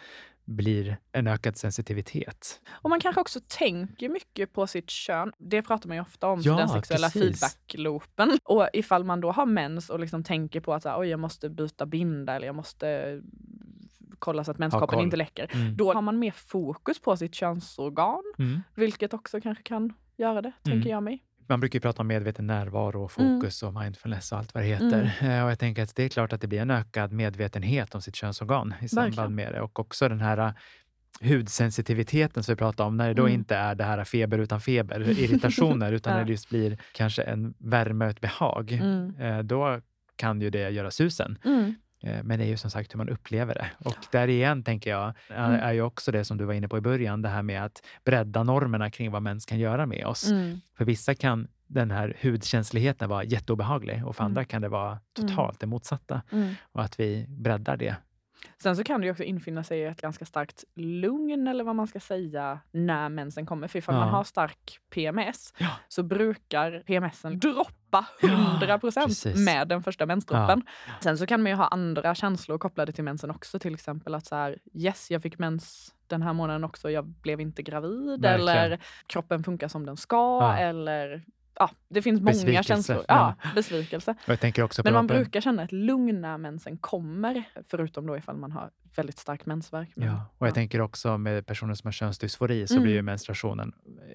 blir en ökad sensitivitet. Och man kanske också tänker mycket på sitt kön. Det pratar man ju ofta om, Ja, den sexuella feedback-loopen. Och ifall man då har mens och liksom tänker på att Oj, jag måste byta binda eller jag måste kolla så att menskoppen inte läcker. Mm. Då har man mer fokus på sitt könsorgan, Mm. vilket också kanske kan göra det, Mm. tänker jag mig. Man brukar ju prata om medveten närvaro och Mm. fokus och mindfulness och allt vad det heter. Eh, Och jag tänker att det är klart att det blir en ökad medvetenhet om sitt könsorgan i samband Verkligen. med det. Och också den här eh, hudsensitiviteten som vi pratade om, när det då Mm. inte är det här feber utan feber, irritationer, utan Ja. när det just blir kanske en värme och ett behag. Mm. Eh, Då kan ju det göra susen. Mm. Eh, Men det är ju som sagt hur man upplever det. Och där igen, tänker jag, är, Mm. är ju också det som du var inne på i början, det här med att bredda normerna kring vad mens kan göra med oss. Mm. För vissa kan den här hudkänsligheten vara jätteobehaglig och för Mm. andra kan det vara totalt det motsatta. Mm. Och att vi breddar det. Sen så kan det ju också infinna sig ett ganska starkt lugn eller vad man ska säga när mensen kommer. För ifall Ja. man har stark PMS Ja. så brukar PMSen droppa Ja, 100 procent precis. med den första mensdroppen. Sen så kan man ju ha andra känslor kopplade till mensen också. Till exempel att så här, yes, jag fick mens den här månaden också, jag blev inte gravid. Verkligen. Eller kroppen funkar som den ska. Ja. Eller ja, det finns många Besvikelse. känslor. Ja. Besvikelse. Men man brukar känna ett lugn när mensen kommer, förutom då ifall man har väldigt stark mensvärk. Men, Ja, och jag ja. tänker också med personer som har könsdysfori så Mm. blir ju menstruationen,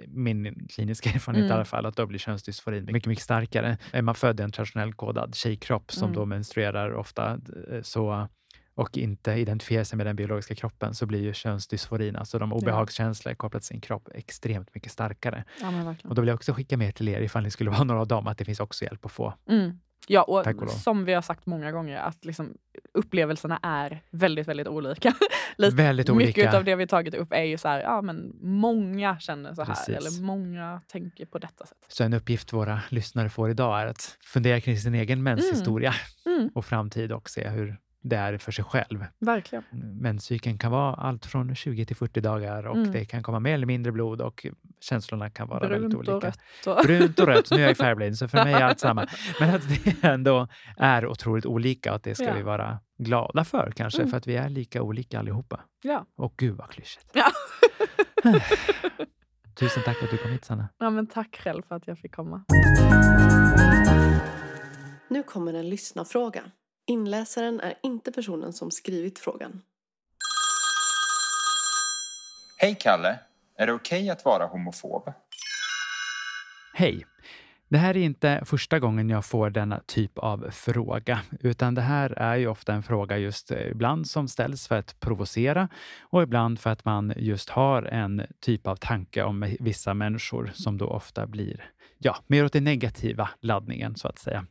min kliniska erfarenhet Mm. i alla fall, att då blir könsdysforin mycket, mycket starkare. Är man född i en traditionellt kodad tjejkropp som Mm. då menstruerar ofta så och inte identifierar sig med den biologiska kroppen så blir ju könsdysforin, alltså de obehagskänslor kopplat till sin kropp, extremt mycket starkare. Ja. Och då vill jag också skicka med till er, ifall ni skulle vara några av dem, att det finns också hjälp att få. Mm. Ja, och som vi har sagt många gånger, att liksom upplevelserna är väldigt, väldigt olika. Lite, Väldigt mycket olika. av det vi tagit upp är ju så här, ja men många känner så här, Precis. eller många tänker på detta sätt. Så en uppgift våra lyssnare får idag är att fundera kring sin egen menshistoria Mm, och framtid och se hur det är för sig själv. verkligen. Menscykeln kan vara allt från 20 till 40 dagar och Mm. det kan komma mer eller mindre blod och känslorna kan vara väldigt Brunt olika. och rött. Och, Brunt och rött, nu är jag i färgblind så för mig är allt samma. Men att det ändå är otroligt olika och att det ska Ja. vi vara glada för kanske, Mm. för att vi är lika olika allihopa. ja. Och gud vad klyschigt. Ja. Tusen tack för att du kom hit Sanna. ja, men tack själv för att jag fick komma. Nu kommer en lyssnarfråga. Inläsaren är inte personen som skrivit frågan. Hej Kalle! Är det okej att vara homofob? Hej! Det här är inte första gången jag får denna typ av fråga, utan det här är ju ofta en fråga just eh, ibland som ställs för att provocera och ibland för att man just har en typ av tanke om vissa människor som då ofta blir ja, mer åt den negativa laddningen så att säga.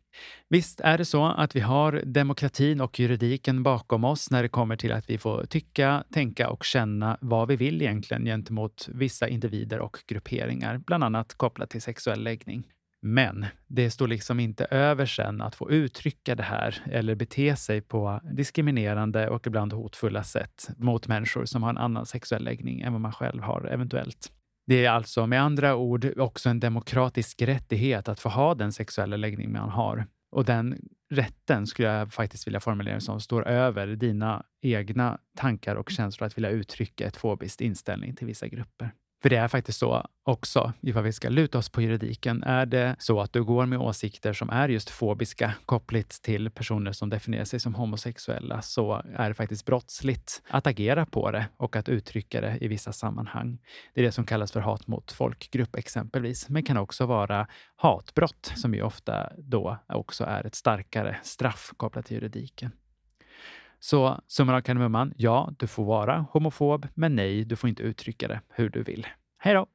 Visst är det så att vi har demokratin och juridiken bakom oss när det kommer till att vi får tycka, tänka och känna vad vi vill egentligen gentemot vissa individer och grupperingar, bland annat kopplat till sexuell läggning. Men det står liksom inte över sen att få uttrycka det här eller bete sig på diskriminerande och ibland hotfulla sätt mot människor som har en annan sexuell läggning än vad man själv har eventuellt. Det är alltså med andra ord också en demokratisk rättighet att få ha den sexuella läggning man har. Och den rätten skulle jag faktiskt vilja formulera som står över dina egna tankar och känslor att vilja uttrycka ett fobiskt inställning till vissa grupper. För det är faktiskt så också, ifall vi ska luta oss på juridiken, är det så att du går med åsikter som är just fobiska kopplat till personer som definierar sig som homosexuella, så är det faktiskt brottsligt att agera på det och att uttrycka det i vissa sammanhang. Det är det som kallas för hat mot folkgrupp exempelvis, men kan också vara hatbrott som ju ofta då också är ett starkare straff kopplat till juridiken. Så summan av kardemumman, ja, du får vara homofob, men nej, du får inte uttrycka det hur du vill. Hej då!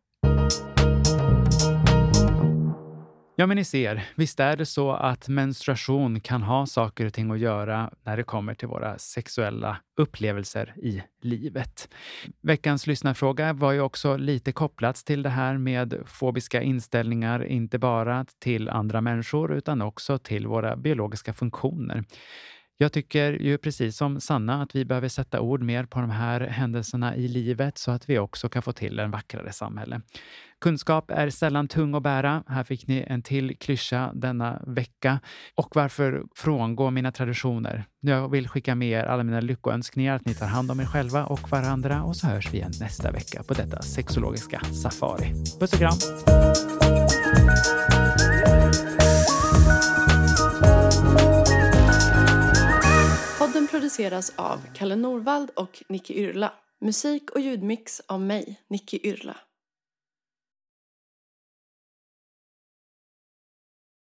Ja, men ni ser, visst är det så att menstruation kan ha saker och ting att göra när det kommer till våra sexuella upplevelser i livet. Veckans lyssnarfråga var ju också lite kopplat till det här med fobiska inställningar, inte bara till andra människor utan också till våra biologiska funktioner. Jag tycker ju precis som Sanna att vi behöver sätta ord mer på de här händelserna i livet så att vi också kan få till en vackrare samhälle. Kunskap är sällan tung att bära. Här fick ni en till klyscha denna vecka. Och varför frångå mina traditioner? Jag vill skicka med er alla mina lyckoönskningar, att ni tar hand om er själva och varandra och så hörs vi igen nästa vecka på detta sexologiska safari. Puss och kram! Produceras av Kalle Norvald och Nicky Yrla. Musik och ljudmix av mig, Nicky Yrla.